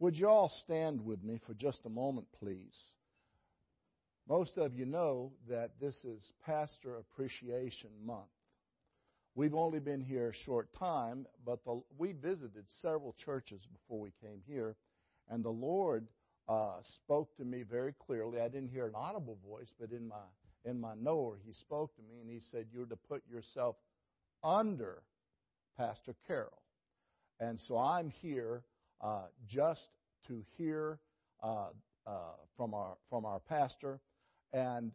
Would you all stand with me for just a moment, please? Most of you know that this is Pastor Appreciation Month. We've only been here a short time, but the, we visited several churches before we came here, and the Lord uh, spoke to me very clearly. I didn't hear an audible voice, but in my in my knower, He spoke to me, and He said, "You're to put yourself under Pastor Carroll." And so I'm here uh, just to hear uh, uh, from our from our pastor. And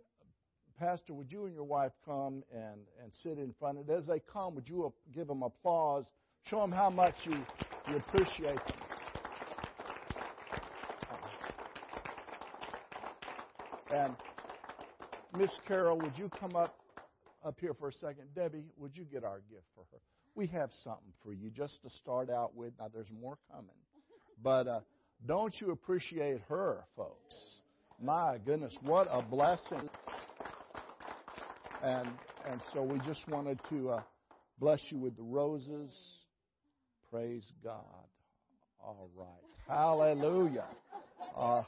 Pastor, would you and your wife come and, and sit in front? And as they come, would you give them applause? Show them how much you, you appreciate them. And Miss Carol, would you come up up here for a second? Debbie, would you get our gift for her? We have something for you just to start out with. Now, there's more coming. But uh, don't you appreciate her, folks? My goodness, what a blessing. And, and so we just wanted to uh, bless you with the roses. Praise God. All right. Hallelujah. Uh,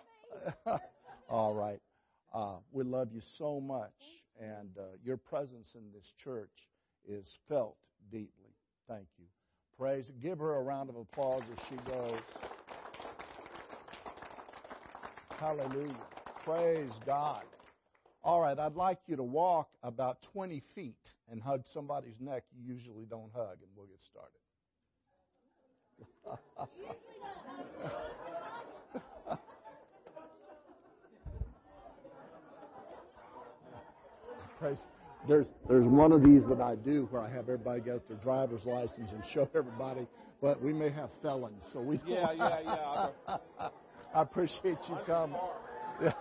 all right. Uh, we love you so much, and uh, your presence in this church is felt deeply. Thank you. Praise. Give her a round of applause as she goes. Hallelujah. Praise God. All right, I'd like you to walk about 20 feet and hug somebody's neck you usually don't hug, and we'll get started. Praise. There's there's one of these that I do where I have everybody get their driver's license and show everybody, but we may have felons, so we. Yeah, yeah, yeah. I appreciate you coming. Yeah.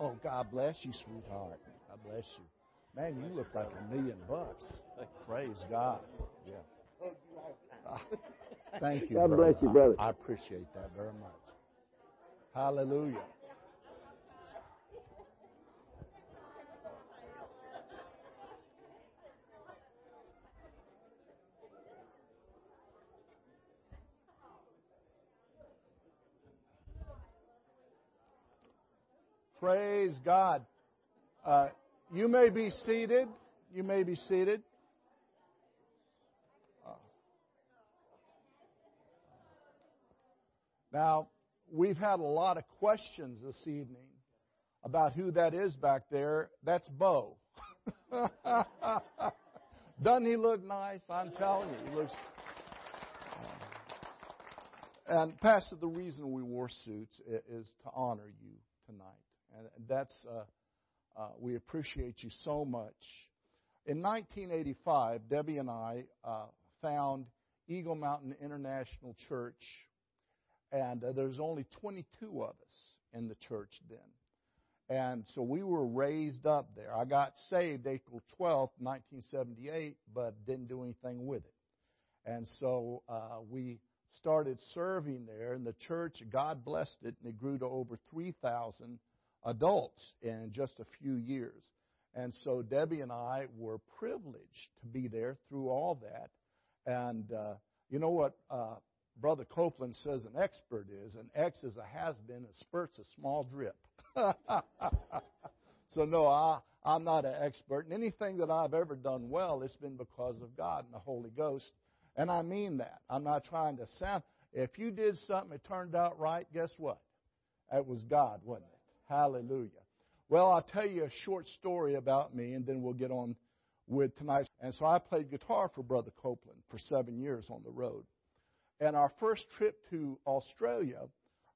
Oh, God bless you, sweetheart. God bless you. Man, you look like a million bucks. Praise God. Yes. Thank you. God brother. bless you, brother. I, I appreciate that very much. Hallelujah. Praise God. Uh, you may be seated. You may be seated. Uh, Now, we've had a lot of questions this evening about who that is back there. That's Bo. Doesn't he look nice? I'm telling you, he looks. uh, And Pastor, the reason we wore suits is to honor you tonight, and that's uh, uh, we appreciate you so much. In 1985, Debbie and I uh, found Eagle Mountain International Church, and uh, there's only 22 of us in the church then. And so we were raised up there. I got saved April 12, 1978, but didn't do anything with it. And so uh, we started serving there, and the church, God blessed it, and it grew to over 3,000 adults in just a few years. And so Debbie and I were privileged to be there through all that. And uh, you know what uh, Brother Copeland says an expert is? An X is a has been, a spurt's a small drip. so, no, I, I'm not an expert. And anything that I've ever done well, it's been because of God and the Holy Ghost. And I mean that. I'm not trying to sound. If you did something, it turned out right, guess what? It was God, wasn't it? Hallelujah. Well, I'll tell you a short story about me, and then we'll get on with tonight. And so I played guitar for Brother Copeland for seven years on the road. And our first trip to Australia,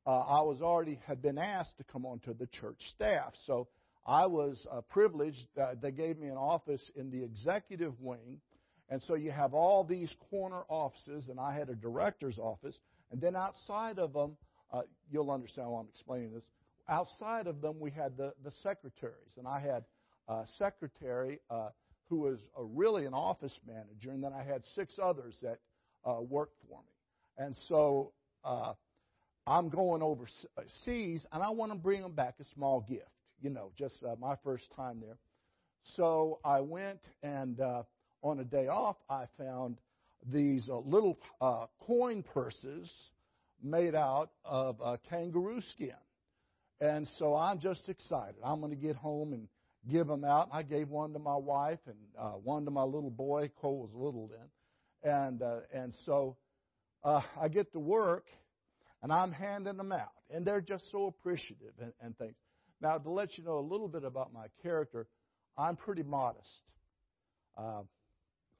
uh, I was already had been asked to come onto the church staff. So I was uh, privileged. Uh, they gave me an office in the executive wing, and so you have all these corner offices, and I had a director's office, and then outside of them, uh, you'll understand why I'm explaining this. Outside of them, we had the the secretaries, and I had uh, secretary uh, who was a, really an office manager, and then I had six others that uh, worked for me. And so uh, I'm going overseas, and I want to bring them back a small gift, you know, just uh, my first time there. So I went, and uh, on a day off, I found these uh, little uh, coin purses made out of uh, kangaroo skin. And so I'm just excited. I'm going to get home and give them out. I gave one to my wife and uh, one to my little boy. Cole was little then, and uh, and so uh, I get to work, and I'm handing them out, and they're just so appreciative and, and things. Now, to let you know a little bit about my character, I'm pretty modest. Uh,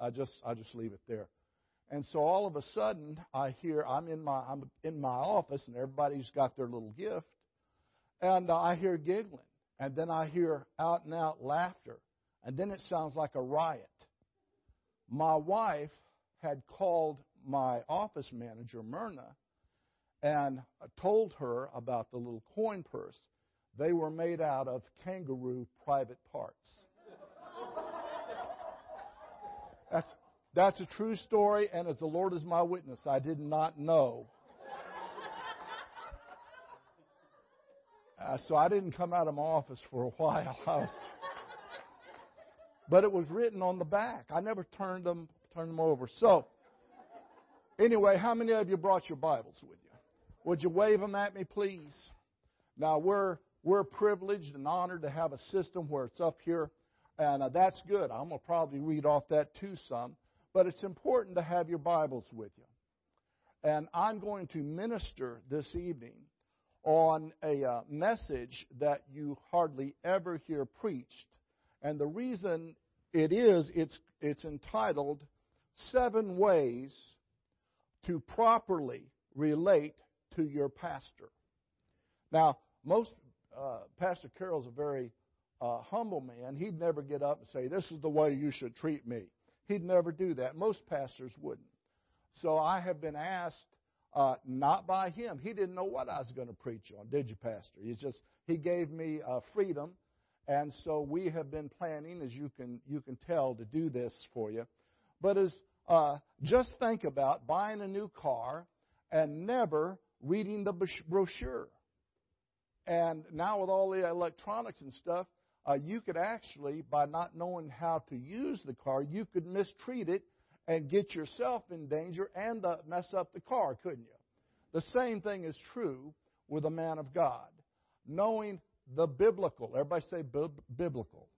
I just I just leave it there. And so all of a sudden, I hear I'm in my I'm in my office, and everybody's got their little gift, and uh, I hear giggling, and then I hear out and out laughter, and then it sounds like a riot. My wife had called my office manager, Myrna, and told her about the little coin purse. They were made out of kangaroo private parts. That's, that's a true story, and as the Lord is my witness, I did not know. Uh, so I didn't come out of my office for a while. Was, but it was written on the back. I never turned them turned them over. So anyway, how many of you brought your Bibles with you? Would you wave them at me, please? Now we're we're privileged and honored to have a system where it's up here and uh, that's good. I'm to probably read off that too some. But it's important to have your Bibles with you. And I'm going to minister this evening on a uh, message that you hardly ever hear preached. And the reason it is, it's, it's entitled Seven Ways to Properly Relate to Your Pastor. Now, most, uh, Pastor Carroll's a very uh, humble man, he'd never get up and say, This is the way you should treat me. He'd never do that. Most pastors wouldn't. So I have been asked, uh, not by him. He didn't know what I was going to preach on, did you, Pastor? He's just he gave me uh, freedom, and so we have been planning, as you can you can tell, to do this for you. But as uh, just think about buying a new car and never reading the brochure. And now with all the electronics and stuff, uh, you could actually, by not knowing how to use the car, you could mistreat it and get yourself in danger and uh, mess up the car, couldn't you? The same thing is true with a man of God. Knowing the biblical, everybody say biblical.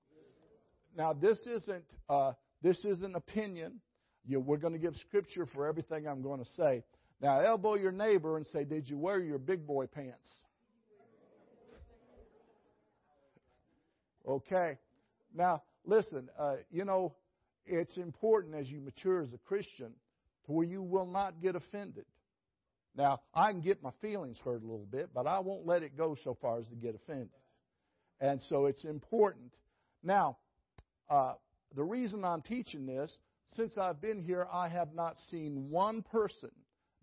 Now, this isn't uh, this isn't opinion. You, we're going to give scripture for everything I'm going to say. Now, elbow your neighbor and say, "Did you wear your big boy pants?" Okay. Now, listen, uh, you know, it's important as you mature as a Christian to where you will not get offended. Now, I can get my feelings hurt a little bit, but I won't let it go so far as to get offended. And so it's important. Now, uh, the reason I'm teaching this, since I've been here, I have not seen one person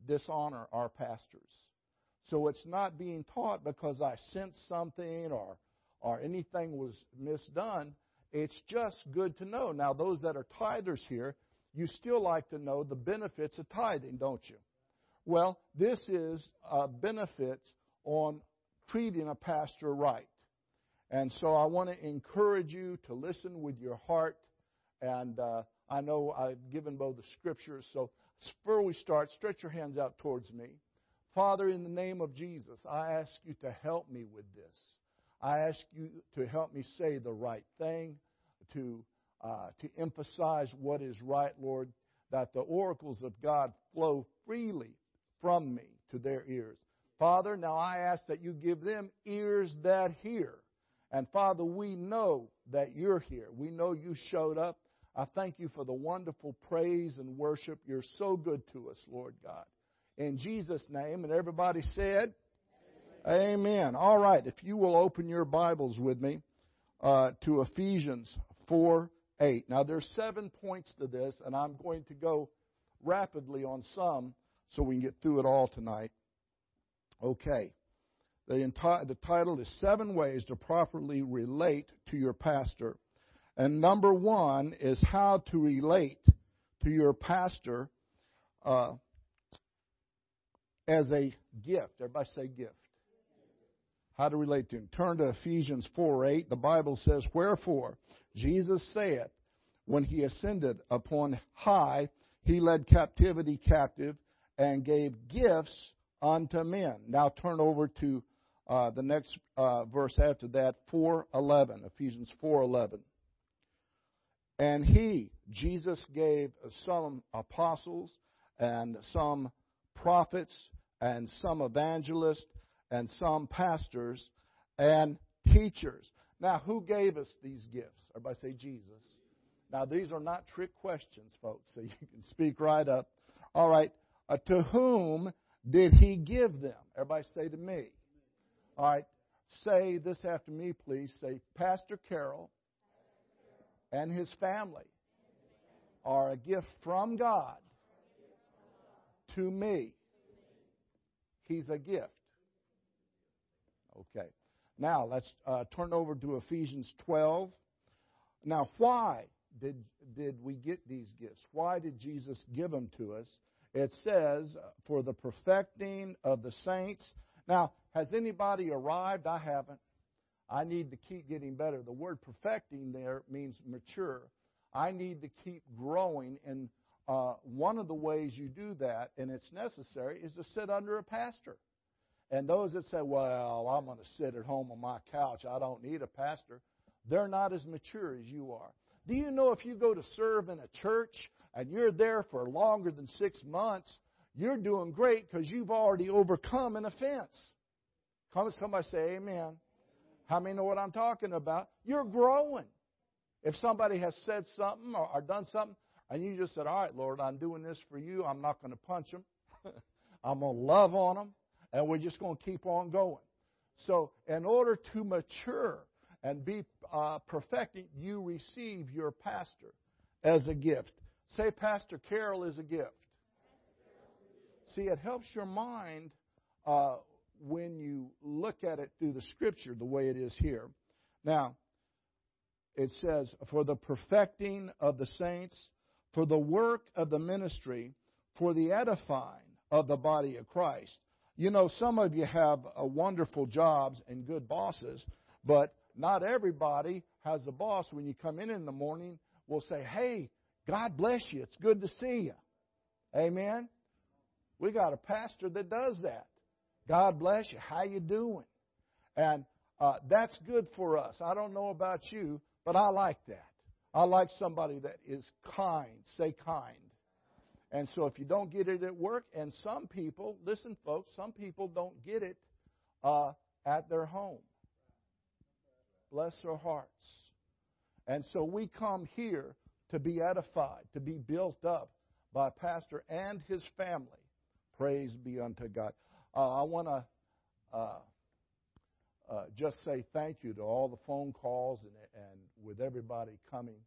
dishonor our pastors. So it's not being taught because I sense something or or anything was misdone. It's just good to know. Now, those that are tithers here, you still like to know the benefits of tithing, don't you? Well, this is a benefit on treating a pastor right. And so I want to encourage you to listen with your heart. And uh, I know I've given both the scriptures. So before we start, stretch your hands out towards me. Father, in the name of Jesus, I ask you to help me with this. I ask you to help me say the right thing, to, uh, to emphasize what is right, Lord, that the oracles of God flow freely from me to their ears. Father, now I ask that you give them ears that hear. And Father, we know that you're here. We know you showed up. I thank you for the wonderful praise and worship. You're so good to us, Lord God. In Jesus' name, and everybody said, Amen. All right, if you will open your Bibles with me uh, to Ephesians 4 8. Now, there's seven points to this, and I'm going to go rapidly on some so we can get through it all tonight. Okay. The, enti- the title is Seven Ways to Properly Relate to Your Pastor. And number one is how to relate to your pastor uh, as a gift. Everybody say gift. How to relate to him. Turn to Ephesians 4 8. The Bible says, Wherefore, Jesus saith, when he ascended upon high, he led captivity captive and gave gifts unto men. Now turn over to uh, the next uh, verse after that, 4:11, Ephesians 4:11. And he, Jesus, gave some apostles and some prophets and some evangelists and some pastors and teachers. Now, who gave us these gifts? Everybody say Jesus. Now, these are not trick questions, folks, so you can speak right up. All right. Uh, to whom did he give them? Everybody say to me. All right. Say this after me, please. Say, Pastor Carroll and his family are a gift from God to me. He's a gift. Okay. Now let's uh, turn over to Ephesians 12. Now, why did did we get these gifts? Why did Jesus give them to us? It says for the perfecting of the saints. Now, has anybody arrived? I haven't. I need to keep getting better. The word perfecting there means mature. I need to keep growing, and uh, one of the ways you do that, and it's necessary, is to sit under a pastor. And those that say, well, I'm going to sit at home on my couch, I don't need a pastor, they're not as mature as you are. Do you know if you go to serve in a church and you're there for longer than six months, you're doing great because you've already overcome an offense? Come, somebody say amen. How many know what I'm talking about? You're growing. If somebody has said something or, or done something, and you just said, All right, Lord, I'm doing this for you, I'm not going to punch them. I'm going to love on them and we're just going to keep on going. So, in order to mature and be uh, perfected, you receive your pastor as a gift. Say, Pastor Carroll is a gift. See, it helps your mind uh, when you look at it through the Scripture the way it is here. Now, it says, for the perfecting of the saints, for the work of the ministry, for the edifying of the body of Christ you know, some of you have uh, wonderful jobs and good bosses, but not everybody has a boss when you come in in the morning will say, "Hey, God bless you. It's good to see you." Amen. We got a pastor that does that. God bless you. How you doing? And uh, that's good for us. I don't know about you, but I like that. I like somebody that is kind. Say kind. And so if you don't get it at work, and some people, listen, folks, some people don't get it uh, at their home. Bless their hearts. And so we come here to be edified, to be built up by Pastor and his family. Praise be unto God. Uh, I want to uh, uh, just say thank you to all the phone calls and, and with everybody coming.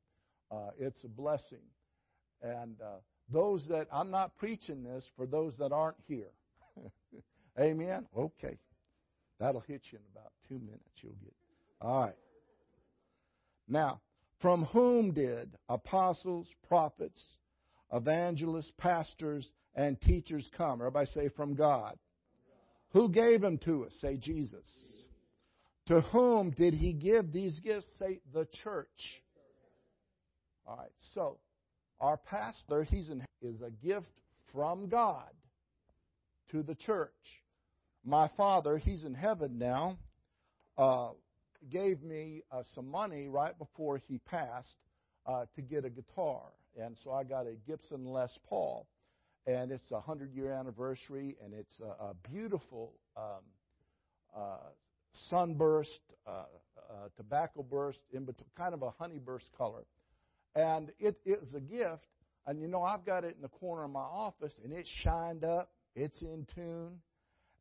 Uh, it's a blessing. And uh, those that, I'm not preaching this for those that aren't here. Amen? Okay. That'll hit you in about two minutes. You'll get. All right. Now, from whom did apostles, prophets, evangelists, pastors, and teachers come? Everybody say, from God. Who gave them to us? Say, Jesus. To whom did he give these gifts? Say, the church. All right. So, our pastor, he's in, is a gift from God to the church. My father, he's in heaven now, uh, gave me uh, some money right before he passed uh, to get a guitar. And so I got a Gibson Les Paul. And it's a 100 year anniversary, and it's a, a beautiful um, uh, sunburst, uh, uh, tobacco burst, in between, kind of a honey burst color. And it is a gift. And you know, I've got it in the corner of my office, and it's shined up, it's in tune.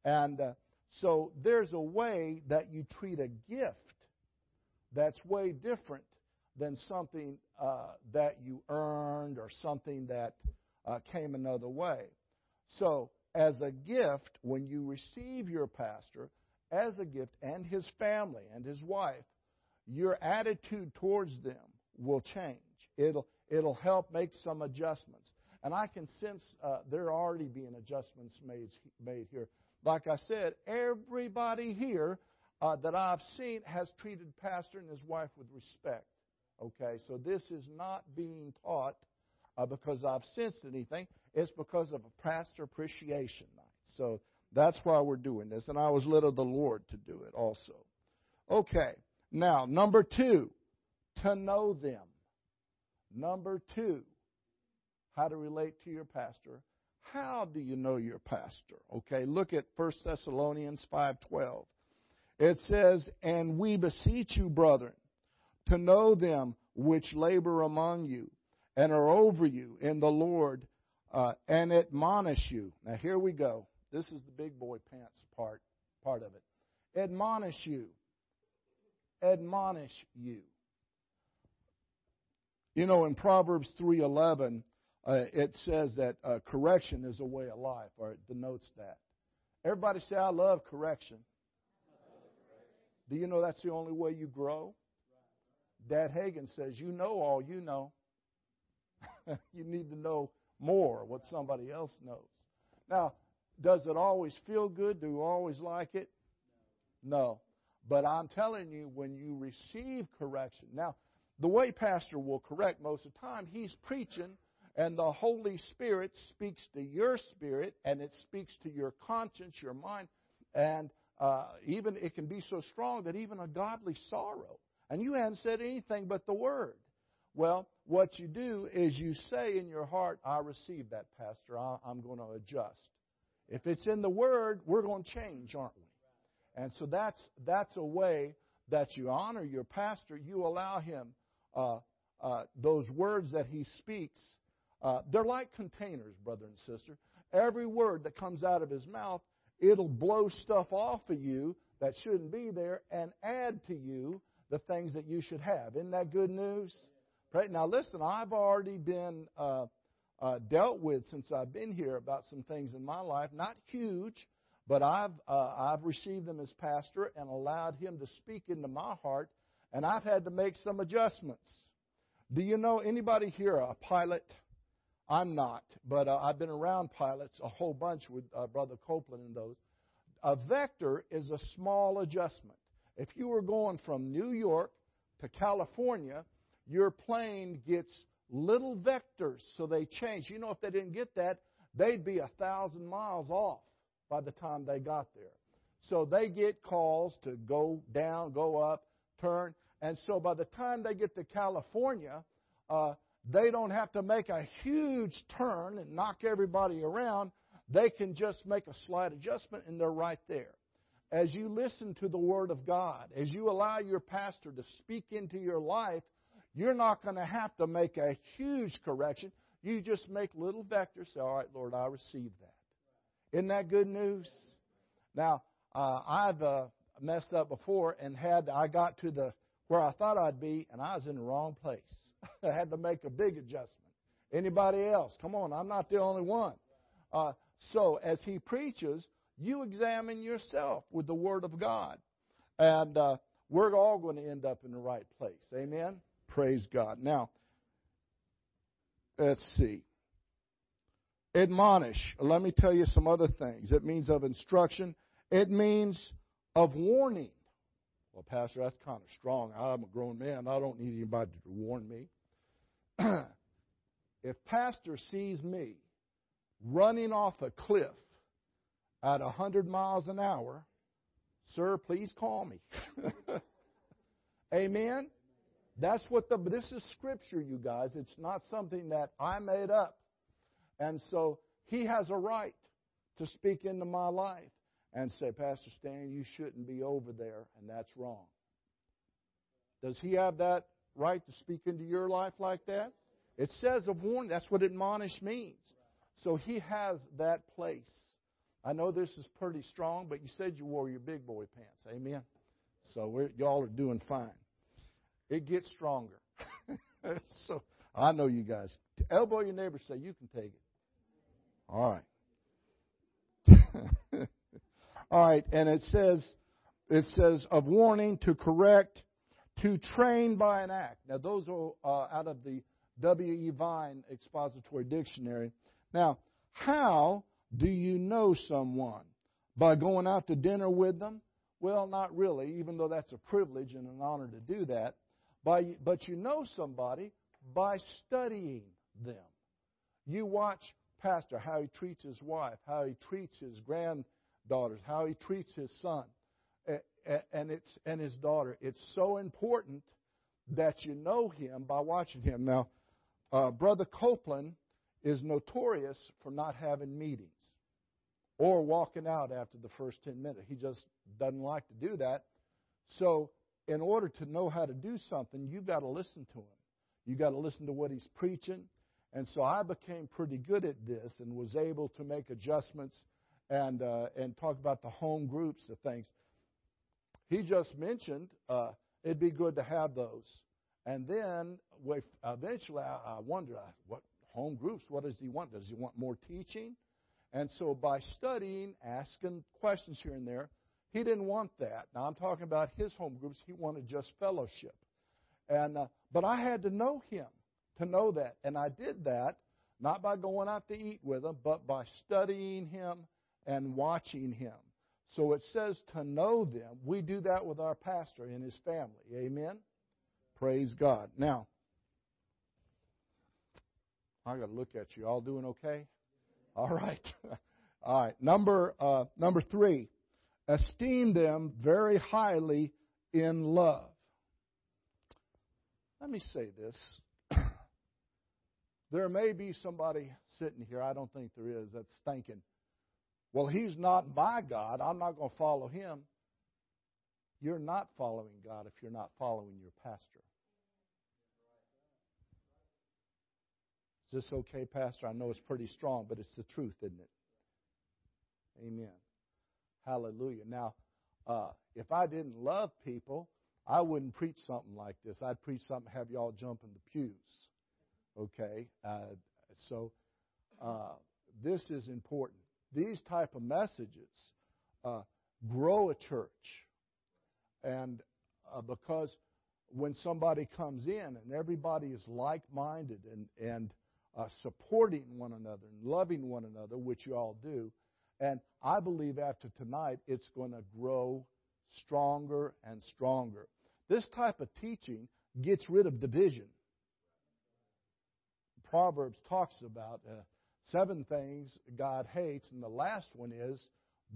And uh, so there's a way that you treat a gift that's way different than something uh, that you earned or something that uh, came another way. So, as a gift, when you receive your pastor as a gift and his family and his wife, your attitude towards them will change. It'll it'll help make some adjustments. And I can sense uh, there are already being adjustments made made here. Like I said, everybody here uh, that I've seen has treated pastor and his wife with respect. Okay, so this is not being taught uh, because I've sensed anything. It's because of a pastor appreciation night. So that's why we're doing this, and I was led of the Lord to do it also. Okay, now number two, to know them. Number two, how to relate to your pastor. How do you know your pastor? Okay, look at 1 Thessalonians 5:12. It says, "And we beseech you, brethren, to know them which labor among you and are over you in the Lord, uh, and admonish you." Now here we go. This is the big boy pants part part of it. Admonish you. Admonish you. You know, in Proverbs 3:11, uh, it says that uh, correction is a way of life, or it denotes that. Everybody say, I love correction. Do you know that's the only way you grow? Dad Hagin says, You know all you know. you need to know more what somebody else knows. Now, does it always feel good? Do you always like it? No. But I'm telling you, when you receive correction, now, the way Pastor will correct most of the time, he's preaching and the Holy Spirit speaks to your spirit and it speaks to your conscience, your mind, and uh, even it can be so strong that even a godly sorrow. And you hadn't said anything but the word. Well, what you do is you say in your heart, I receive that, Pastor. I, I'm going to adjust. If it's in the Word, we're going to change, aren't we? And so that's that's a way that you honor your pastor. You allow him uh, uh, those words that he speaks uh, they're like containers, brother and sister. Every word that comes out of his mouth, it'll blow stuff off of you that shouldn't be there and add to you the things that you should have. Isn't that good news? Right now, listen, I've already been uh, uh, dealt with since I've been here about some things in my life. Not huge, but I've uh, I've received them as pastor and allowed him to speak into my heart, and I've had to make some adjustments. Do you know anybody here a pilot? I'm not, but uh, I've been around pilots a whole bunch with uh, Brother Copeland and those. A vector is a small adjustment. If you were going from New York to California, your plane gets little vectors, so they change. You know, if they didn't get that, they'd be a thousand miles off by the time they got there. So they get calls to go down, go up, turn, and so by the time they get to California, uh, they don't have to make a huge turn and knock everybody around. They can just make a slight adjustment and they're right there. As you listen to the Word of God, as you allow your pastor to speak into your life, you're not going to have to make a huge correction. You just make little vectors. Say, all right, Lord, I receive that. Isn't that good news? Now, uh, I've uh, messed up before and had I got to the where I thought I'd be, and I was in the wrong place. I had to make a big adjustment. Anybody else? Come on, I'm not the only one. Uh, so as he preaches, you examine yourself with the Word of God, and uh, we're all going to end up in the right place. Amen. Praise God. Now, let's see. Admonish. Let me tell you some other things. It means of instruction. It means of warning. Well, Pastor, that's kind of strong. I'm a grown man. I don't need anybody to warn me. if Pastor sees me running off a cliff at 100 miles an hour, sir, please call me. Amen? That's what the, this is scripture, you guys. It's not something that I made up. And so he has a right to speak into my life and say, Pastor Stan, you shouldn't be over there, and that's wrong. Does he have that right to speak into your life like that? It says of warning. That's what admonish means. So he has that place. I know this is pretty strong, but you said you wore your big boy pants. Amen. So y'all are doing fine. It gets stronger. so I know you guys. Elbow your neighbor. Say you can take it. All right. All right, and it says it says of warning to correct, to train by an act. Now, those are uh, out of the W.E. Vine Expository Dictionary. Now, how do you know someone? By going out to dinner with them? Well, not really, even though that's a privilege and an honor to do that. By, but you know somebody by studying them. You watch Pastor how he treats his wife, how he treats his granddaughters, how he treats his son and it's and his daughter. It's so important that you know him by watching him. Now, uh, Brother Copeland is notorious for not having meetings or walking out after the first 10 minutes. He just doesn't like to do that. So, in order to know how to do something, you've got to listen to him. You've got to listen to what he's preaching. And so I became pretty good at this and was able to make adjustments and, uh, and talk about the home groups, the things. He just mentioned uh, it'd be good to have those. And then eventually I wondered, uh, what home groups, what does he want? Does he want more teaching? And so by studying, asking questions here and there, he didn't want that. Now I'm talking about his home groups. He wanted just fellowship. And uh, but I had to know him to know that, and I did that not by going out to eat with him, but by studying him and watching him. So it says to know them. We do that with our pastor and his family. Amen? Praise God. Now, I got to look at you. All doing okay? All right. All right. Number uh, number three, esteem them very highly in love. Let me say this. there may be somebody sitting here. I don't think there is. That's thinking, well, he's not my God. I'm not going to follow him. You're not following God if you're not following your pastor. Is this okay, Pastor? I know it's pretty strong, but it's the truth, isn't it? Amen. Hallelujah. Now, uh, if I didn't love people, I wouldn't preach something like this. I'd preach something, have y'all jump in the pews. Okay? Uh, so, uh, this is important these type of messages uh, grow a church. And uh, because when somebody comes in and everybody is like minded and, and uh, supporting one another and loving one another, which you all do, and I believe after tonight it's going to grow stronger and stronger. This type of teaching gets rid of division. Proverbs talks about uh, Seven things God hates, and the last one is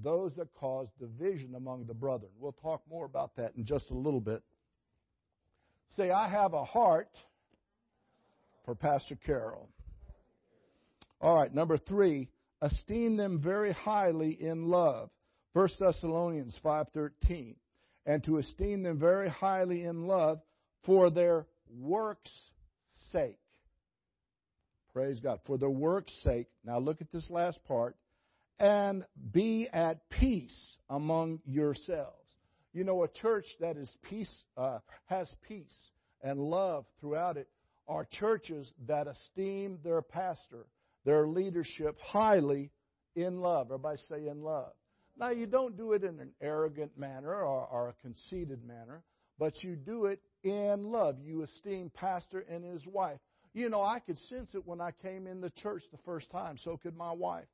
those that cause division among the brethren. We'll talk more about that in just a little bit. Say, I have a heart for Pastor Carroll. All right, number three, esteem them very highly in love. 1 Thessalonians 5.13. And to esteem them very highly in love for their work's sake. Praise God. For the work's sake. Now look at this last part. And be at peace among yourselves. You know, a church that is peace, uh, has peace and love throughout it are churches that esteem their pastor, their leadership highly in love. Everybody say in love. Now, you don't do it in an arrogant manner or, or, a conceited manner, but you do it in love. You esteem pastor and his wife. You know, I could sense it when I came in the church the first time. So could my wife.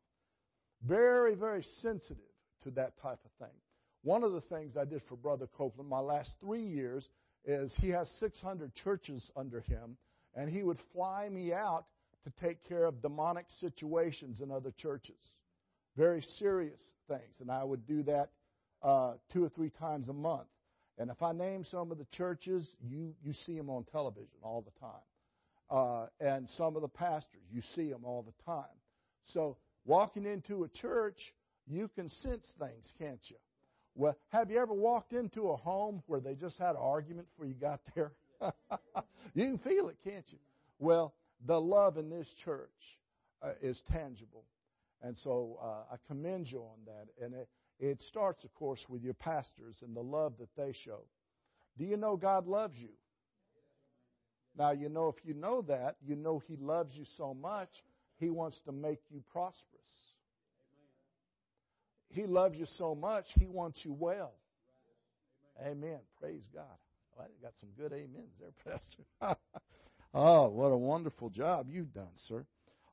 Very, very sensitive to that type of thing. One of the things I did for Brother Copeland my last three years is he has 600 churches under him, and he would fly me out to take care of demonic situations in other churches. Very serious things. And I would do that uh, two or three times a month. And if I name some of the churches, you, you see them on television all the time uh, and some of the pastors. You see them all the time. So, walking into a church, you can sense things, can't you? Well, have you ever walked into a home where they just had an argument before you got there? you can feel it, can't you? Well, the love in this church uh, is tangible. And so uh, I commend you on that. And it, it starts, of course, with your pastors and the love that they show. Do you know God loves you? Now, you know, if you know that, you know He loves you so much, He wants to make you prosperous. He loves you so much, He wants you well. Amen. Praise God. I got some good amens there, Pastor. oh, what a wonderful job you've done, sir.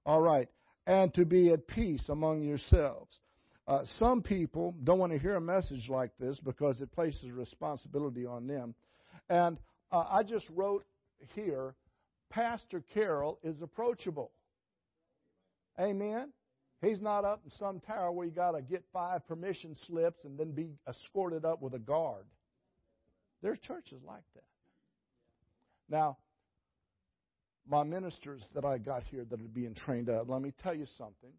All right. And to be at peace among yourselves. Uh, some people don't want to hear a message like this because it places responsibility on them. And uh, I just wrote here Pastor Carroll is approachable. Amen. He's not up in some tower where you got to get five permission slips and then be escorted up with a guard. There's churches like that. Now, my ministers that I got here that are being trained up, let me tell you something.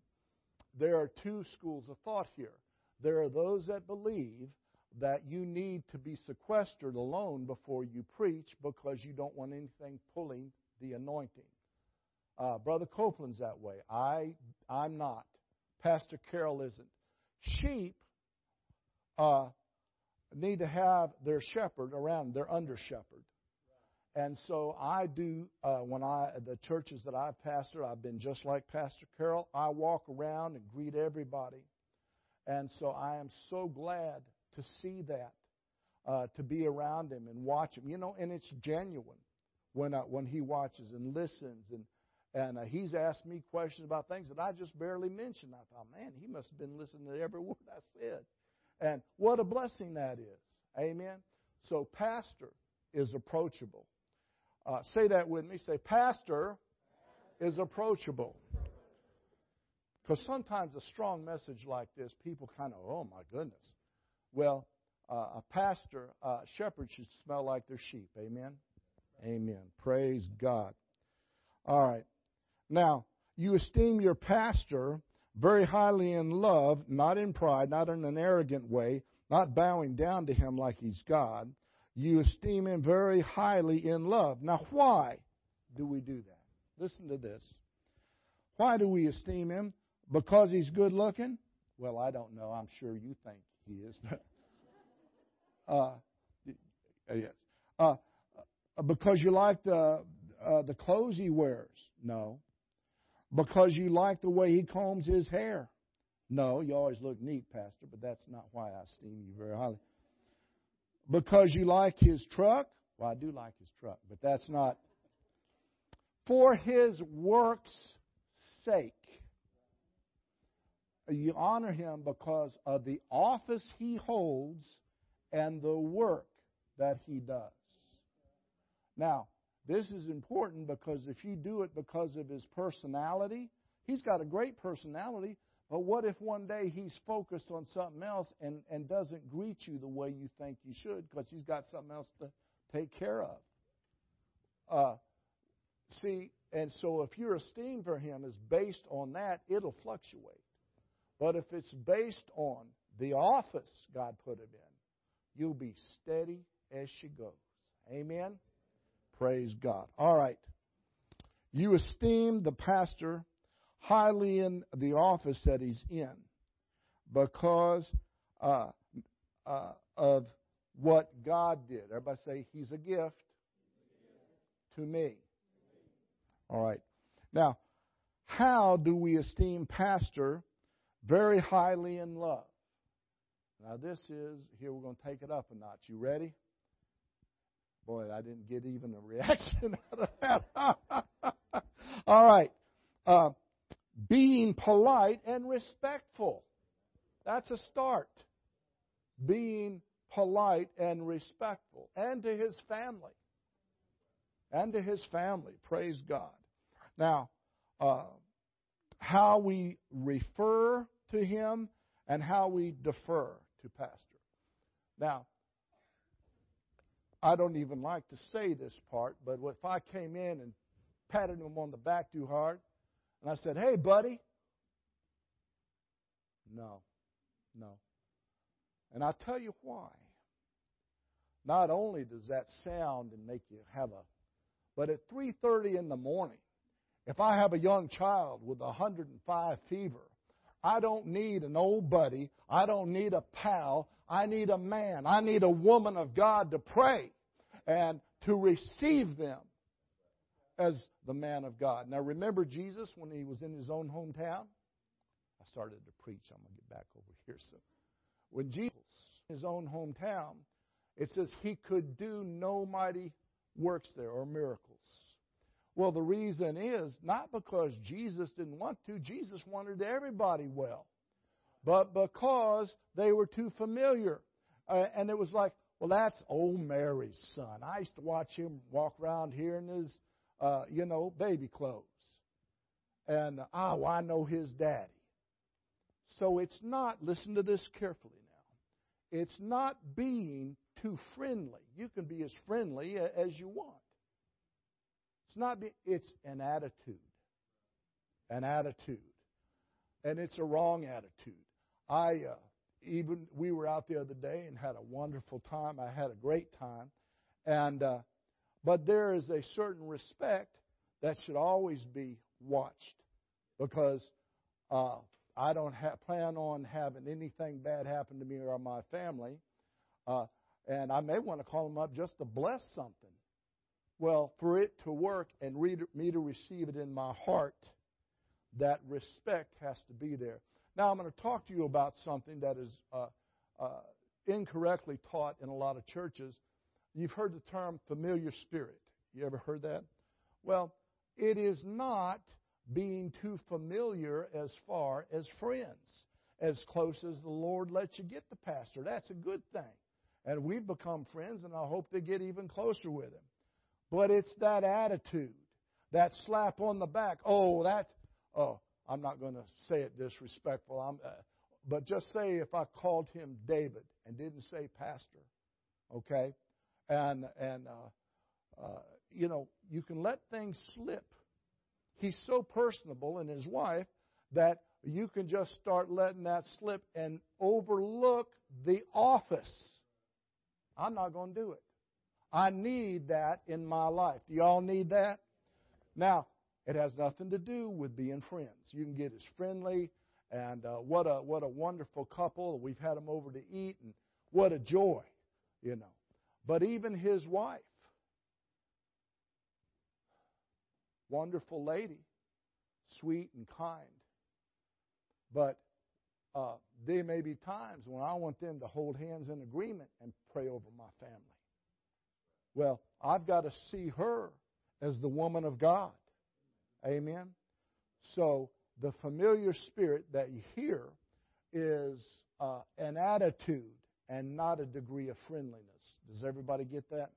There are two schools of thought here. There are those that believe that you need to be sequestered alone before you preach because you don't want anything pulling the anointing. Uh, Brother Copeland's that way. I, I'm not. Pastor Carroll isn't. Sheep uh, need to have their shepherd around, their under shepherd. And so I do, uh, when I, the churches that I've pastored, I've been just like Pastor Carroll. I walk around and greet everybody. And so I am so glad to see that, uh, to be around him and watch him. You know, and it's genuine when, uh, when he watches and listens. And, and uh, he's asked me questions about things that I just barely mentioned. I thought, man, he must have been listening to every word I said. And what a blessing that is. Amen. So, pastor is approachable. Uh, say that with me. Say, Pastor is approachable. Because sometimes a strong message like this, people kind of, oh my goodness. Well, uh, a pastor, uh, shepherd should smell like their sheep. Amen? Amen. Praise God. All right. Now, you esteem your pastor very highly in love, not in pride, not in an arrogant way, not bowing down to him like he's God you esteem him very highly in love. Now, why do we do that? Listen to this. Why do we esteem him? Because he's good looking? Well, I don't know. I'm sure you think he is. uh, yes. Uh, uh, because you like the uh, the clothes he wears? No. Because you like the way he combs his hair? No. You always look neat, Pastor, but that's not why I esteem you very highly. Because you like his truck? Well, I do like his truck, but that's not. For his work's sake. You honor him because of the office he holds and the work that he does. Now, this is important because if you do it because of his personality, he's got a great personality, but what if one day he's focused on something else and, and doesn't greet you the way you think you should because he's got something else to take care of? Uh, see, and so if your esteem for him is based on that, it'll fluctuate. But if it's based on the office God put him in, you'll be steady as she goes. Amen? Praise God. All right. You esteem the pastor highly in the office that he's in because uh, uh, of what God did. Everybody say, He's a gift to me. All right. Now, how do we esteem pastor very highly in love? Now, this is, here we're going to take it up a notch. You ready? Boy, I didn't get even a reaction out of that. All right. Uh, being polite and respectful. That's a start. Being polite and respectful. And to his family. And to his family. Praise God. Now, uh, how we refer to him and how we defer to pastor. Now, I don't even like to say this part, but if I came in and patted him on the back too hard, and I said, Hey, buddy. No, no. And I'll tell you why. Not only does that sound and make you have a, but at 3:30 in the morning, if I have a young child with a 105 fever, I don't need an old buddy. I don't need a pal. I need a man. I need a woman of God to pray and to receive them as the man of God. Now, remember Jesus when he was in his own hometown? I started to preach. I'm going to get back over here soon. When Jesus, in his own hometown, it says he could do no mighty works there or miracles. Well, the reason is not because Jesus didn't want to, Jesus wanted everybody well, but because they were too familiar. Uh, and it was like, well, that's old Mary's son. I used to watch him walk around here in his, uh, you know, baby clothes. And, oh, I know his daddy. So it's not, listen to this carefully now, it's not being too friendly. You can be as friendly as you want. It's not be, it's an attitude. An attitude. And it's a wrong attitude. I uh, even we were out the other day and had a wonderful time. I had a great time. And uh, but there is a certain respect that should always be watched because uh, I don't ha- plan on having anything bad happen to me or my family. Uh, and I may want to call them up just to bless something. Well, for it to work and me to receive it in my heart, that respect has to be there. Now, I'm going to talk to you about something that is uh, uh, incorrectly taught in a lot of churches. You've heard the term familiar spirit. You ever heard that? Well, it is not being too familiar as far as friends, as close as the Lord lets you get the pastor. That's a good thing. And we've become friends, and I hope to get even closer with him. But it's that attitude, that slap on the back. Oh, that, oh, I'm not going to say it disrespectful. I'm, uh, but just say if I called him David and didn't say pastor, okay? And, and uh, uh, you know, you can let things slip. He's so personable and his wife that you can just start letting that slip and overlook the office I'm not going to do it. I need that in my life. Do y'all need that? Now, it has nothing to do with being friends. You can get as friendly, and uh, what a what a wonderful couple. We've had them over to eat, and what a joy, you know. But even his wife, wonderful lady, sweet and kind. But uh, there may be times when I want them to hold hands in agreement and pray over my family. Well, I've got to see her as the woman of God. Amen. So the familiar spirit that you hear is uh, an attitude and not a degree of friendliness. Does everybody get that?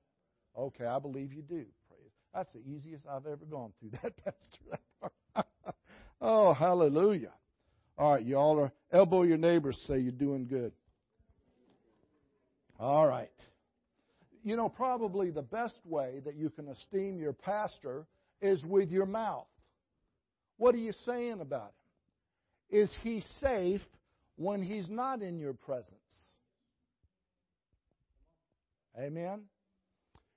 Okay, I believe you do. Praise. That's the easiest I've ever gone through that, Pastor. oh, hallelujah. All right, you all are elbow your neighbors, say you're doing good. All right. You know, probably the best way that you can esteem your pastor is with your mouth. What are you saying about him? Is he safe when he's not in your presence? Amen?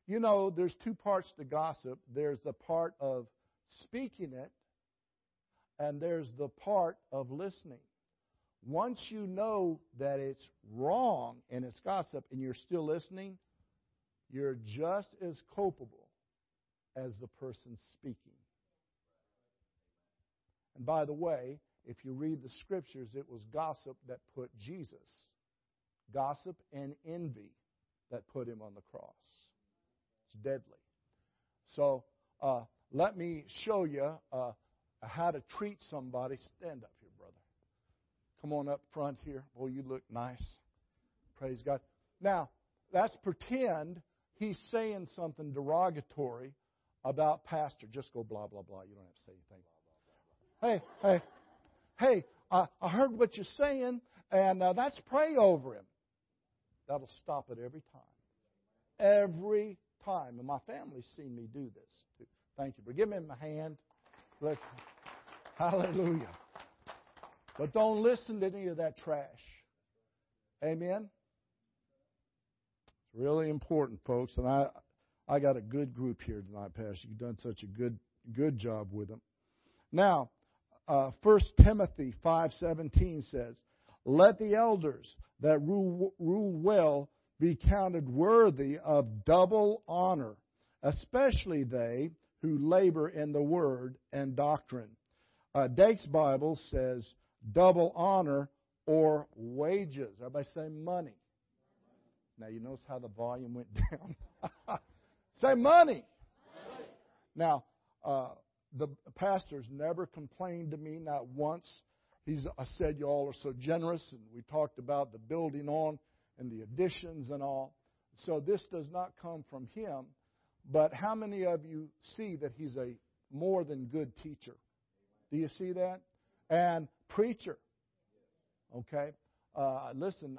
You know, there's two parts to gossip. There's the part of speaking it, and there's the part of listening. Once you know that it's wrong and it's gossip and you're still listening, you're just as culpable as the person speaking. And by the way, if you read the scriptures, it was gossip that put Jesus, gossip and envy that put him on the cross. It's deadly. So uh, let me show you uh, how to treat somebody. Stand up here, brother. Come on up front here. Boy, you look nice. Praise God. Now, let's pretend he's saying something derogatory about pastor. Just go blah, blah, blah. You don't have to say anything. Hey, hey, hey, I, I heard what you're saying, and uh, let's pray over him. That'll stop it every time. Every time. And my family's seen me do this too. Thank you. But give him a hand. Hallelujah. But don't listen to any of that trash. Amen. Really important, folks, and I I got a good group here tonight, Pastor. You've done such a good good job with them. Now, uh, 1 Timothy 5:17 says, "Let the elders that rule, rule well be counted worthy of double honor, especially they who labor in the word and doctrine. Uh, Dake's Bible says double honor or wages. Everybody say money. Now you notice how the volume went down. Say money. Now, uh, the pastor's never complained to me, not once. He's I said you all are so generous, and we talked about the building on and the additions and all. So this does not come from him. But how many of you see that he's a more than good teacher? Do you see that? And preacher. Okay? Uh, listen,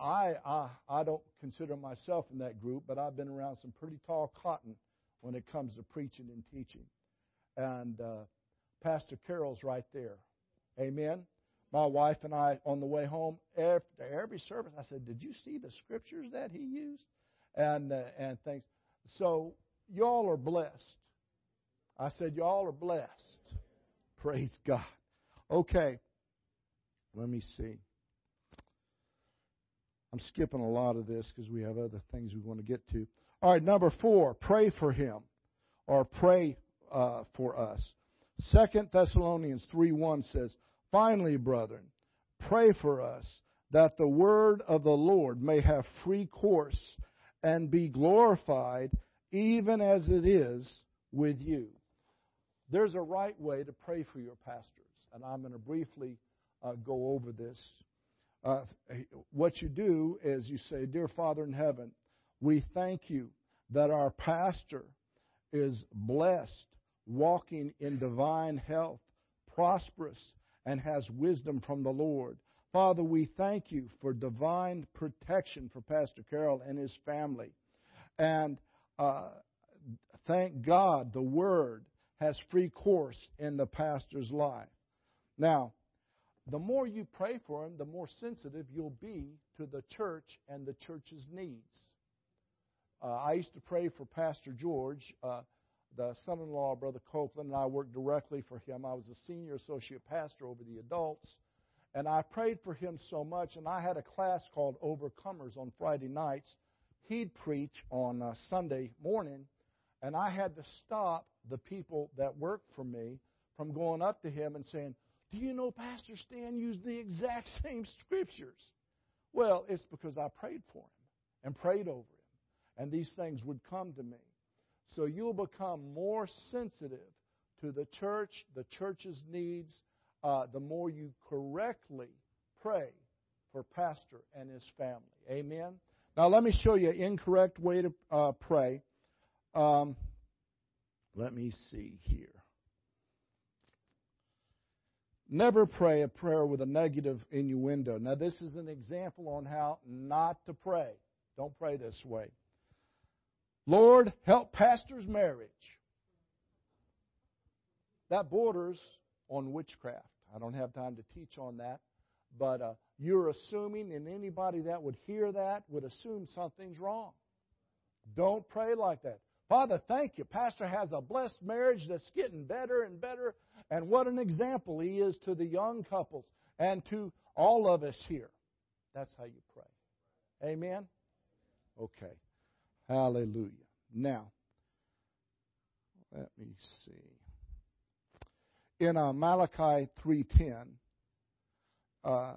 I, I I don't consider myself in that group, but I've been around some pretty tall cotton when it comes to preaching and teaching. And uh, Pastor Carol's right there. Amen. My wife and I, on the way home, after every service, I said, "Did you see the scriptures that he used?" And uh, and things. So y'all are blessed. I said, y'all are blessed. Praise God. Okay. Let me see. I'm skipping a lot of this because we have other things we want to get to. All right, number four, pray for him or pray uh, for us. Second Thessalonians 3 1 says, Finally, brethren, pray for us that the word of the Lord may have free course and be glorified even as it is with you. There's a right way to pray for your pastors, and I'm going to briefly uh, go over this uh, what you do is you say, Dear Father in heaven, we thank you that our pastor is blessed, walking in divine health, prosperous, and has wisdom from the Lord. Father, we thank you for divine protection for Pastor Carol and his family. And uh, thank God the Word has free course in the pastor's life. Now, the more you pray for him, the more sensitive you'll be to the church and the church's needs. Uh, I used to pray for Pastor George, uh, the son in law of Brother Copeland, and I worked directly for him. I was a senior associate pastor over the adults, and I prayed for him so much. And I had a class called Overcomers on Friday nights. He'd preach on uh, Sunday morning, and I had to stop the people that worked for me from going up to him and saying, do you know Pastor Stan used the exact same scriptures? Well, it's because I prayed for him and prayed over him, and these things would come to me. So you'll become more sensitive to the church, the church's needs, uh, the more you correctly pray for pastor and his family. Amen. Now let me show you an incorrect way to uh, pray. Um, let me see here. Never pray a prayer with a negative innuendo. Now, this is an example on how not to pray. Don't pray this way. Lord, help pastor's marriage. That borders on witchcraft. I don't have time to teach on that. But uh, you're assuming, and anybody that would hear that would assume something's wrong. Don't pray like that. Father, thank you. Pastor has a blessed marriage that's getting better and better. And what an example he is to the young couples and to all of us here. That's how you pray. Amen? Okay. Hallelujah. Now, let me see. In uh, Malachi 3.10, uh,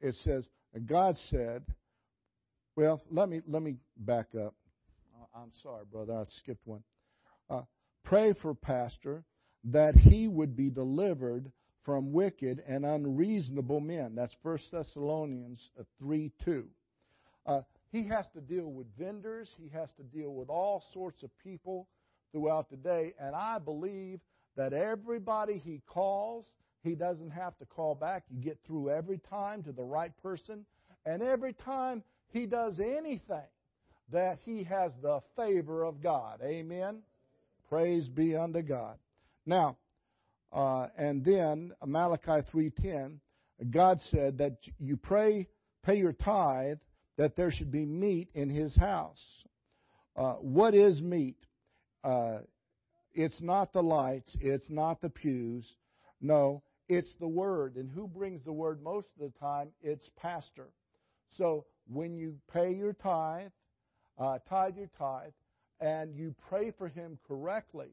it says, God said, well, let me, let me back up. I'm sorry, brother, I skipped one. Uh, pray for Pastor that he would be delivered from wicked and unreasonable men. That's 1 Thessalonians 3 2. Uh, he has to deal with vendors, he has to deal with all sorts of people throughout the day, and I believe that everybody he calls, he doesn't have to call back. You get through every time to the right person, and every time he does anything, that he has the favor of God. Amen. Praise be unto God. Now, uh, and then Malachi 3:10, God said that you pray, pay your tithe, that there should be meat in His house. Uh, what is meat? Uh, it's not the lights. It's not the pews. No, it's the Word. And who brings the Word most of the time? It's pastor. So when you pay your tithe, uh, tithe your tithe, and you pray for him correctly,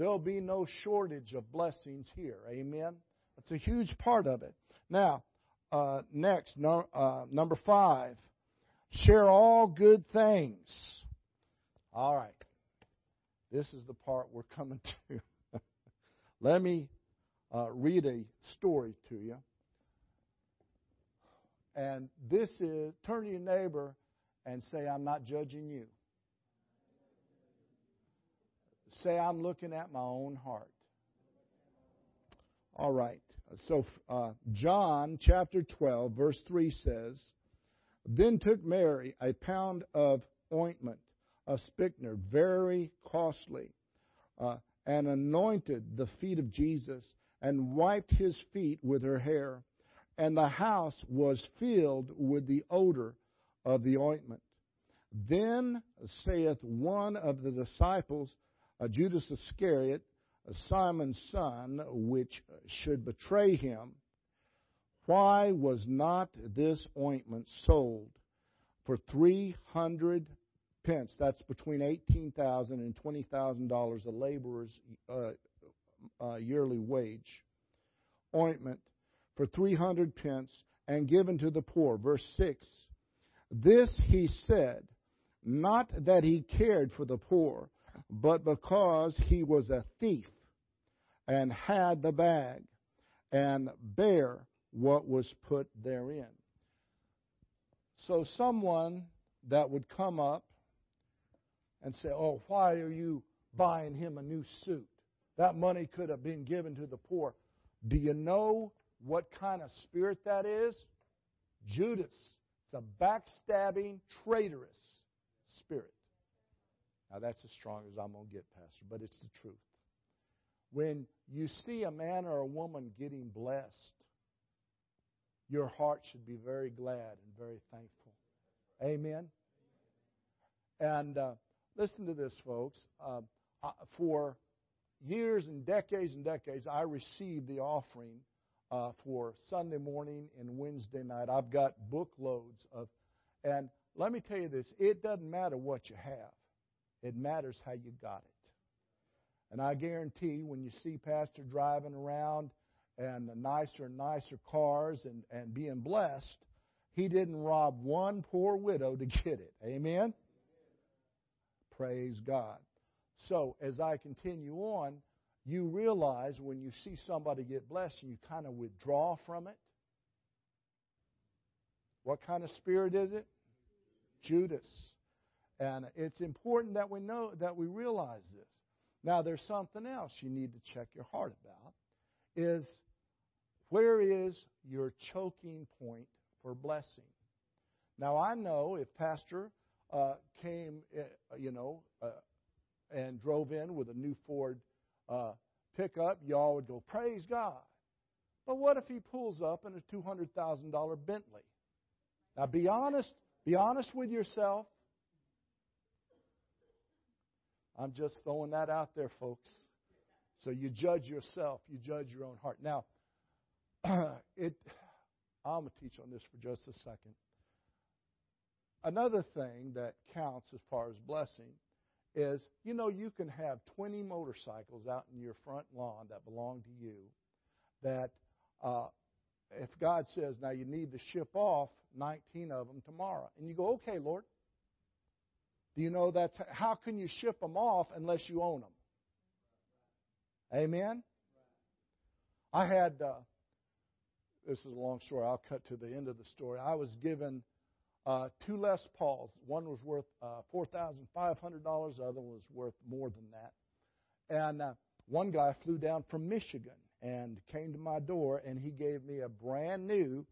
There'll be no shortage of blessings here. Amen. That's a huge part of it. Now, uh, next, no, uh, number five, Share all good things. All right. This is the part we're coming to. Let me uh, read a story to you. And this is turn to your neighbor and say, I'm not judging you. Say, I'm looking at my own heart. All right. So, uh, John chapter 12, verse 3 says, Then took Mary a pound of ointment a spikenard, very costly, uh, and anointed the feet of Jesus, and wiped his feet with her hair. And the house was filled with the odor of the ointment. Then saith one of the disciples, uh, Judas Iscariot, a Simon's son, which should betray him, why was not this ointment sold for three hundred pence? That's between eighteen thousand and twenty thousand dollars, a laborer's uh, uh, yearly wage. Ointment for three hundred pence and given to the poor. Verse six. This he said, not that he cared for the poor but because he was a thief and had the bag and bare what was put therein. So someone that would come up and say, Oh, why are you buying him a new suit? That money could have been given to the poor. Do you know what kind of spirit that is? Judas. It's a backstabbing, traitorous spirit. Now, that's as strong as I'm going to get, Pastor, but it's the truth. When you see a man or a woman getting blessed, your heart should be very glad and very thankful. Amen? And uh, listen to this, folks. Uh, for years and decades and decades, I received the offering uh, for Sunday morning and Wednesday night. I've got bookloads of, and let me tell you this it doesn't matter what you have. It matters how you got it. And I guarantee when you see Pastor driving around and the nicer and nicer cars and, and being blessed, he didn't rob one poor widow to get it. Amen? Praise God. So, as I continue on, you realize when you see somebody get blessed and you kind of withdraw from it. What kind of spirit is it? Judas. And it's important that we know that we realize this. Now there's something else you need to check your heart about is where is your choking point for blessing? Now I know if pastor uh, came, uh, you know, uh, and drove in with a new Ford uh, pickup, y'all would go, "Praise God." But what if he pulls up in a two hundred thousand dollar Bentley? Now be honest. Be honest with yourself. I'm just throwing that out there, folks. So you judge yourself, you judge your own heart. Now, it I'm going to teach on this for just a second. Another thing that counts as far as blessing is you know, you can have 20 motorcycles out in your front lawn that belong to you that uh, if God says, now you need to ship off 19 of them tomorrow, and you go, okay, Lord, do you know that's how can you ship them off unless you own them? Amen. I had uh, this is a long story. I'll cut to the end of the story. I was given uh, two Les Pauls. One was worth uh, four thousand five hundred dollars. The other was worth more than that. And uh, one guy flew down from Michigan and came to my door, and he gave me a brand new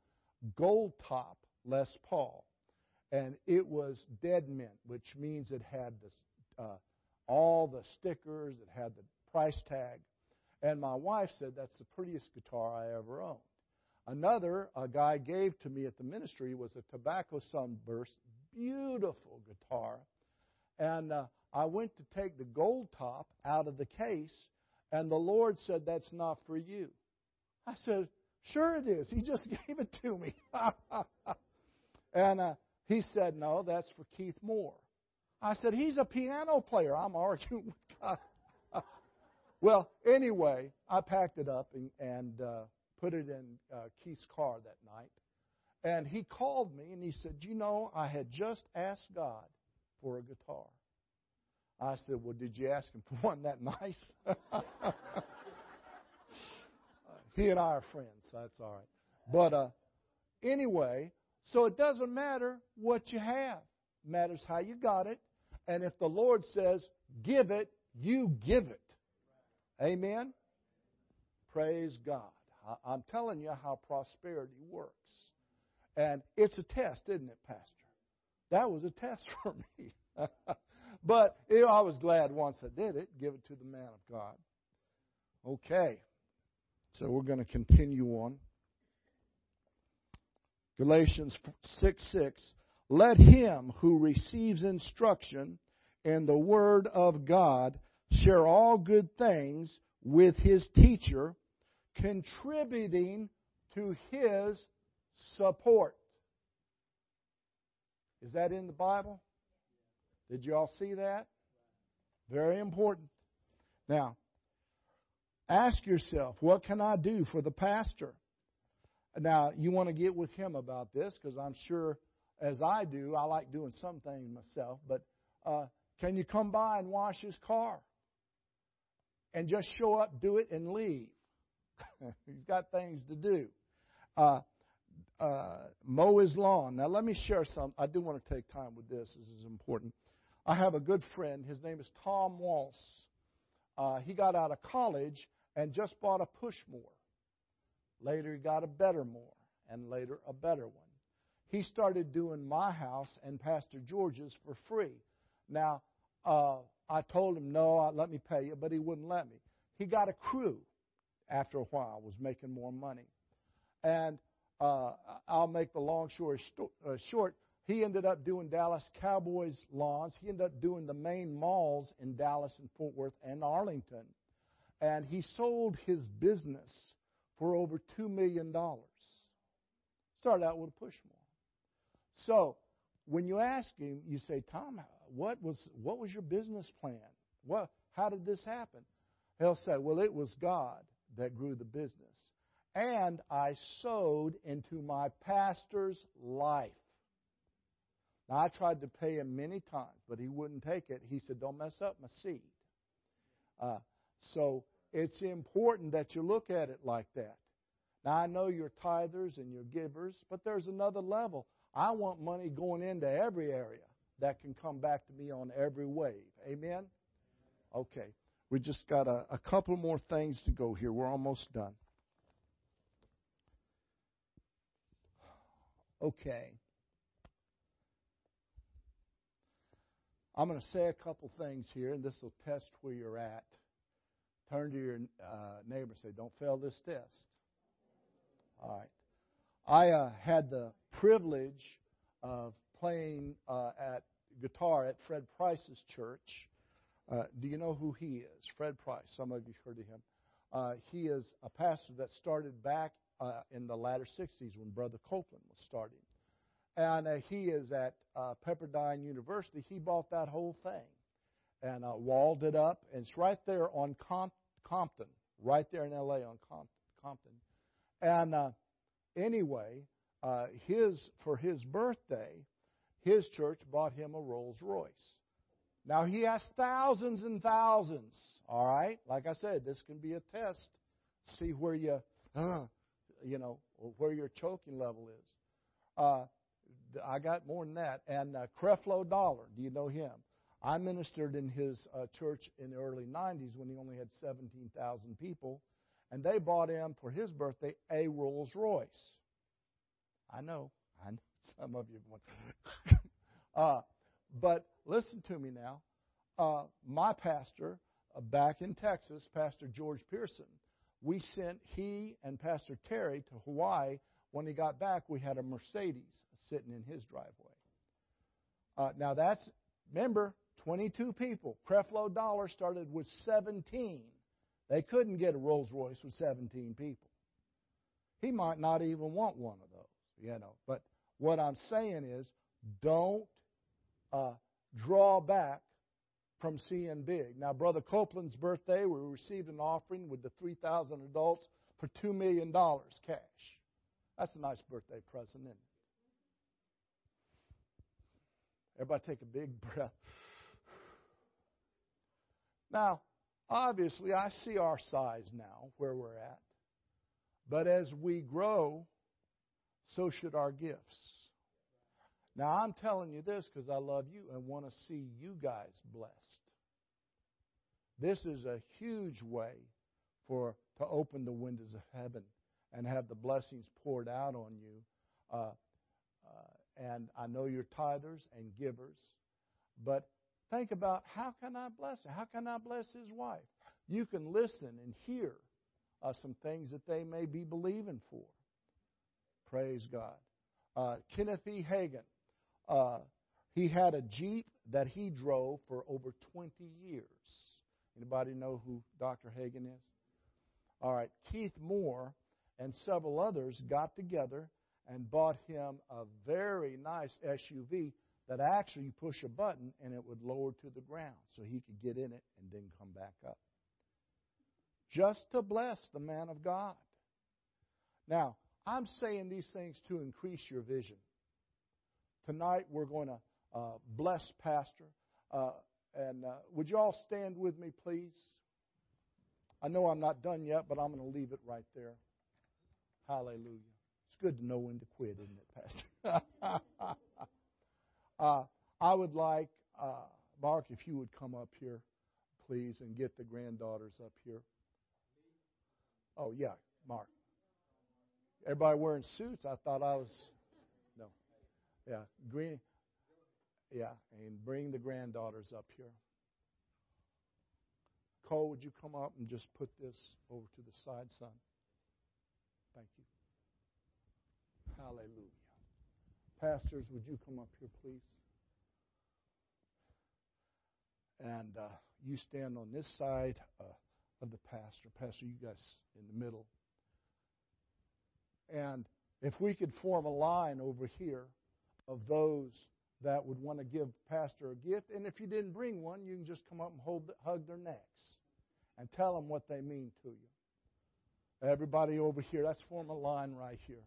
gold top Les Paul and it was dead mint, which means it had the, uh, all the stickers, it had the price tag. And my wife said that's the prettiest guitar I ever owned. Another a guy gave to me at the ministry was a Tobacco Sunburst, beautiful guitar. And uh, I went to take the gold top out of the case, and the Lord said, That's not for you. I said, Sure it is. He just gave it to me. and uh, he said, No, that's for Keith Moore. I said, He's a piano player. I'm arguing with God. well, anyway, I packed it up and, and uh, put it in uh, Keith's car that night. And he called me and he said, You know, I had just asked God for a guitar. I said, Well, did you ask him for one that nice? he and I are friends, so that's all right. But uh, anyway, so it doesn't matter what you have, it matters how you got it. And if the Lord says, Give it, you give it. Amen? Praise God. I'm telling you how prosperity works. And it's a test, isn't it, Pastor? That was a test for me. but you know, I was glad once I did it. Give it to the man of God. Okay. So we're going to continue on. Galatians 6 6. Let him who receives instruction in the Word of God share all good things with his teacher, contributing to his support. Is that in the Bible? Did you all see that? Very important. Now, ask yourself, what can I do for the pastor? Now, you want to get with him about this because I'm sure, as I do, I like doing some things myself, but uh, can you come by and wash his car? And just show up, do it, and leave. He's got things to do. Uh, uh, mow his lawn. Now, let me share some. I do want to take time with this. This is important. I have a good friend. His name is Tom Walsh. Uh, he got out of college and just bought a push mower. Later, he got a better more, and later, a better one. He started doing my house and Pastor George's for free. Now, uh, I told him, no, let me pay you, but he wouldn't let me. He got a crew after a while, was making more money. And uh, I'll make the long story uh, short. He ended up doing Dallas Cowboys lawns. He ended up doing the main malls in Dallas and Fort Worth and Arlington. And he sold his business for over $2 million. Started out with a push mower. So when you ask him, you say, Tom, what was, what was your business plan? What, how did this happen? He'll say, Well, it was God that grew the business. And I sowed into my pastor's life. Now, I tried to pay him many times, but he wouldn't take it. He said, Don't mess up my seed. Uh, so it's important that you look at it like that. Now, I know you're tithers and you're givers, but there's another level. I want money going into every area that can come back to me on every wave. Amen? Okay. We just got a, a couple more things to go here. We're almost done. Okay. I'm going to say a couple things here, and this will test where you're at. Turn to your uh, neighbor and say, Don't fail this test. All right. I uh, had the privilege of playing uh, at guitar at Fred Price's church. Uh, do you know who he is? Fred Price. Some of you heard of him. Uh, he is a pastor that started back uh, in the latter 60s when Brother Copeland was starting. And uh, he is at uh, Pepperdine University. He bought that whole thing and walled it up. And it's right there on Com- Compton, right there in L.A. on Compton. And anyway, his for his birthday, his church bought him a Rolls Royce. Now he has thousands and thousands. All right, like I said, this can be a test. See where you, uh, you know, where your choking level is. Uh, I got more than that. And uh, Creflo Dollar, do you know him? I ministered in his uh, church in the early 90s when he only had 17,000 people, and they bought him for his birthday a Rolls Royce. I know, I know some of you want. uh, but listen to me now. Uh, my pastor uh, back in Texas, Pastor George Pearson, we sent he and Pastor Terri to Hawaii. When he got back, we had a Mercedes sitting in his driveway. Uh, now that's, remember, 22 people. Creflo Dollar started with 17. They couldn't get a Rolls Royce with 17 people. He might not even want one of those, you know. But what I'm saying is, don't uh, draw back from seeing big. Now, Brother Copeland's birthday, we received an offering with the 3,000 adults for $2 million cash. That's a nice birthday present, isn't it? Everybody take a big breath. Now, obviously, I see our size now, where we're at. But as we grow, so should our gifts. Now, I'm telling you this because I love you and want to see you guys blessed. This is a huge way for to open the windows of heaven and have the blessings poured out on you. Uh, uh, and I know you're tithers and givers, but think about how can I bless him? How can I bless his wife? You can listen and hear uh, some things that they may be believing for. Praise God. Uh, Kenneth E. Hagin, uh, he had a Jeep that he drove for over 20 years. Anybody know who Dr. Hagin is? All right, Keith Moore and several others got together and bought him a very nice SUV that actually you push a button and it would lower to the ground so he could get in it and then come back up. Just to bless the man of God. Now, I'm saying these things to increase your vision. Tonight we're going to uh, bless Pastor. Uh, and uh, would you all stand with me, please? I know I'm not done yet, but I'm going to leave it right there. Hallelujah. It's good to know when to quit, isn't it, Pastor? uh, I would like, uh, Mark, if you would come up here, please, and get the granddaughters up here. Oh, yeah, Mark. Everybody wearing suits. I thought I was. No. Yeah, green. Yeah, and bring the granddaughters up here. Cole, would you come up and just put this over to the side, son? Thank you. Hallelujah. Pastors, would you come up here, please? And uh, you stand on this side uh, of the pastor. Pastor, you guys in the middle. And if we could form a line over here of those that would want to give pastor a gift, and if you didn't bring one, you can just come up and hold, hug their necks and tell them what they mean to you. Everybody over here, let's form a line right here.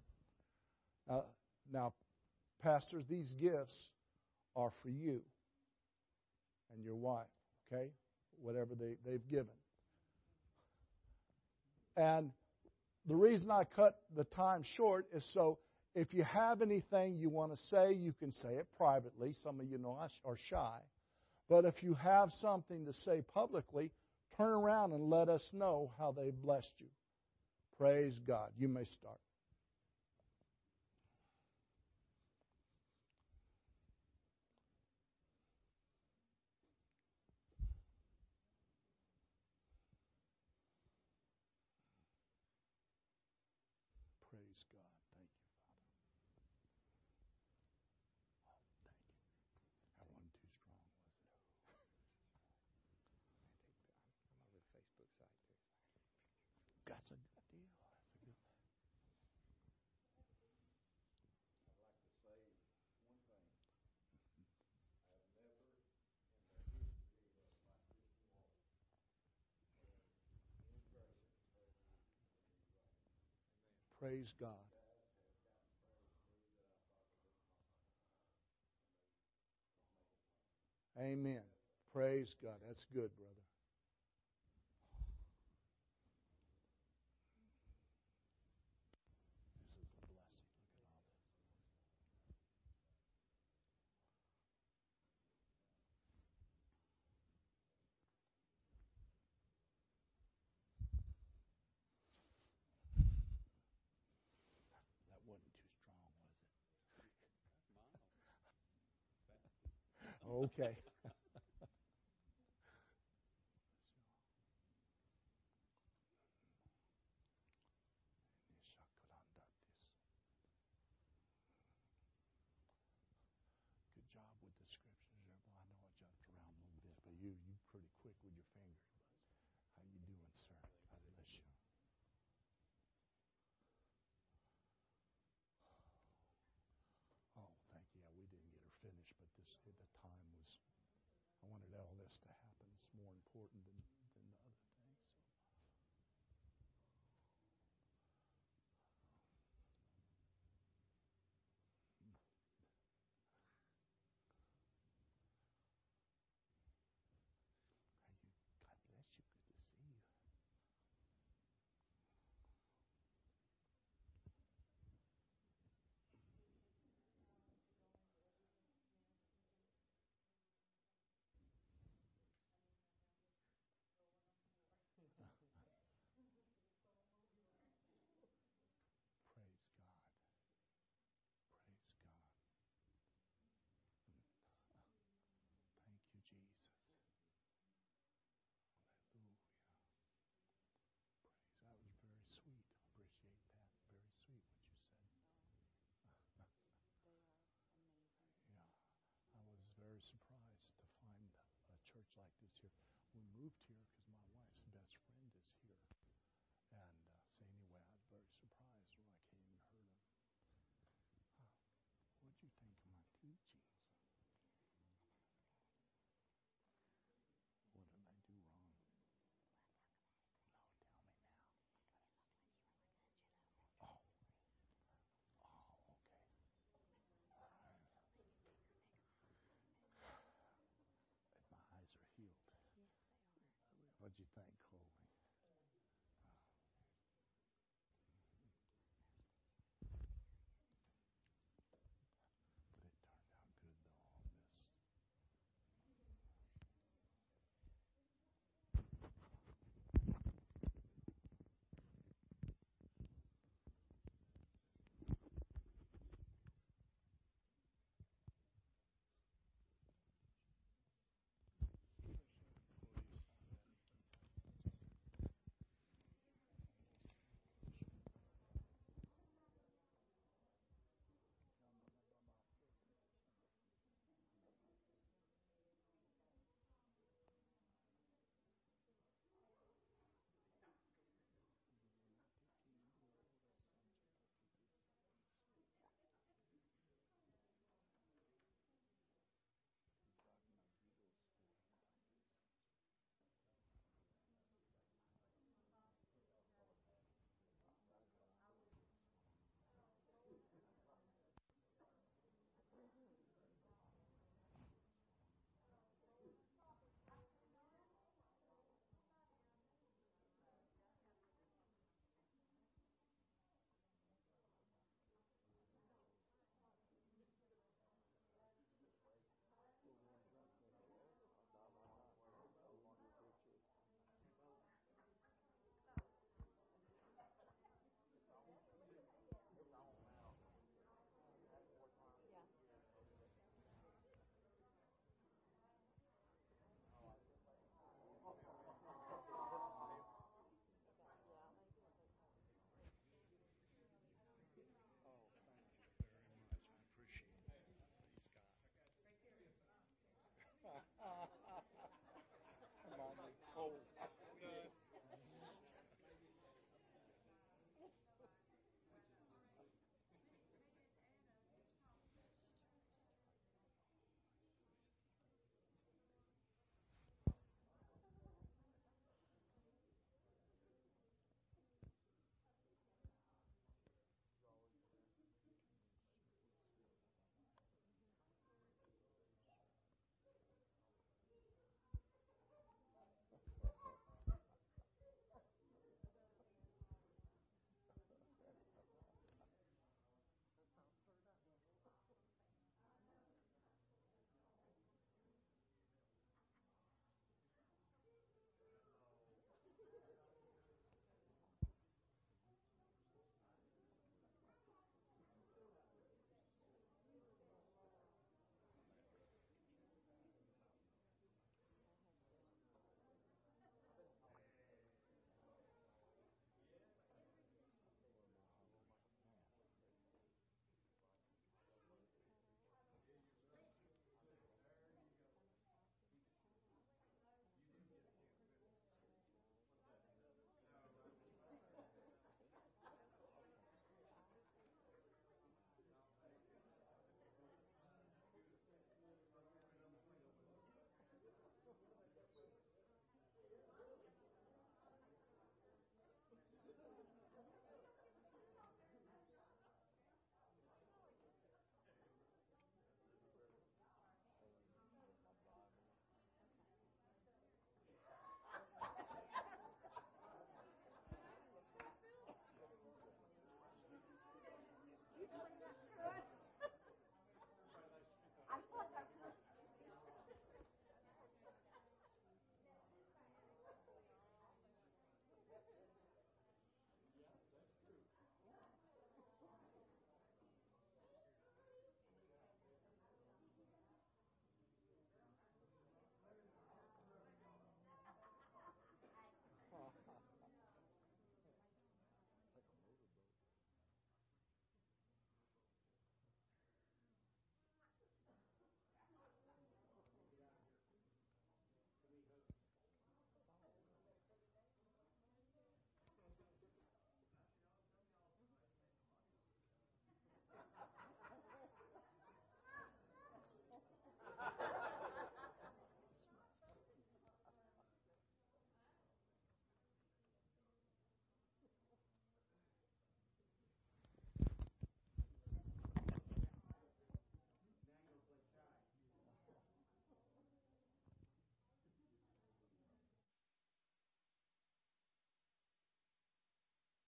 Uh, now, pastors, these gifts are for you and your wife, okay? Whatever they, they've given. And the reason I cut the time short is so if you have anything you want to say, you can say it privately. Some of you know are shy. But if you have something to say publicly, turn around and let us know how they've blessed you. Praise God. You may start. Praise God. Thank you, Father. Oh, thank you. That wasn't too strong, was it? I'm on the Facebook side too. That's a good deal. That's a good. Praise God. Amen. Praise God. That's good, brother. This is a blessing. Look at all this. That wasn't too strong, was it? Okay. Good job with the scriptures. I know I jumped around a little bit, but you you pretty quick with your fingers. But how you doing, sir? God bless you. Oh, thank you. Yeah, we didn't get her finished, but this the time was. I wanted all this to happen. It's more important than than the other things. So. Moved here because my wife's best friend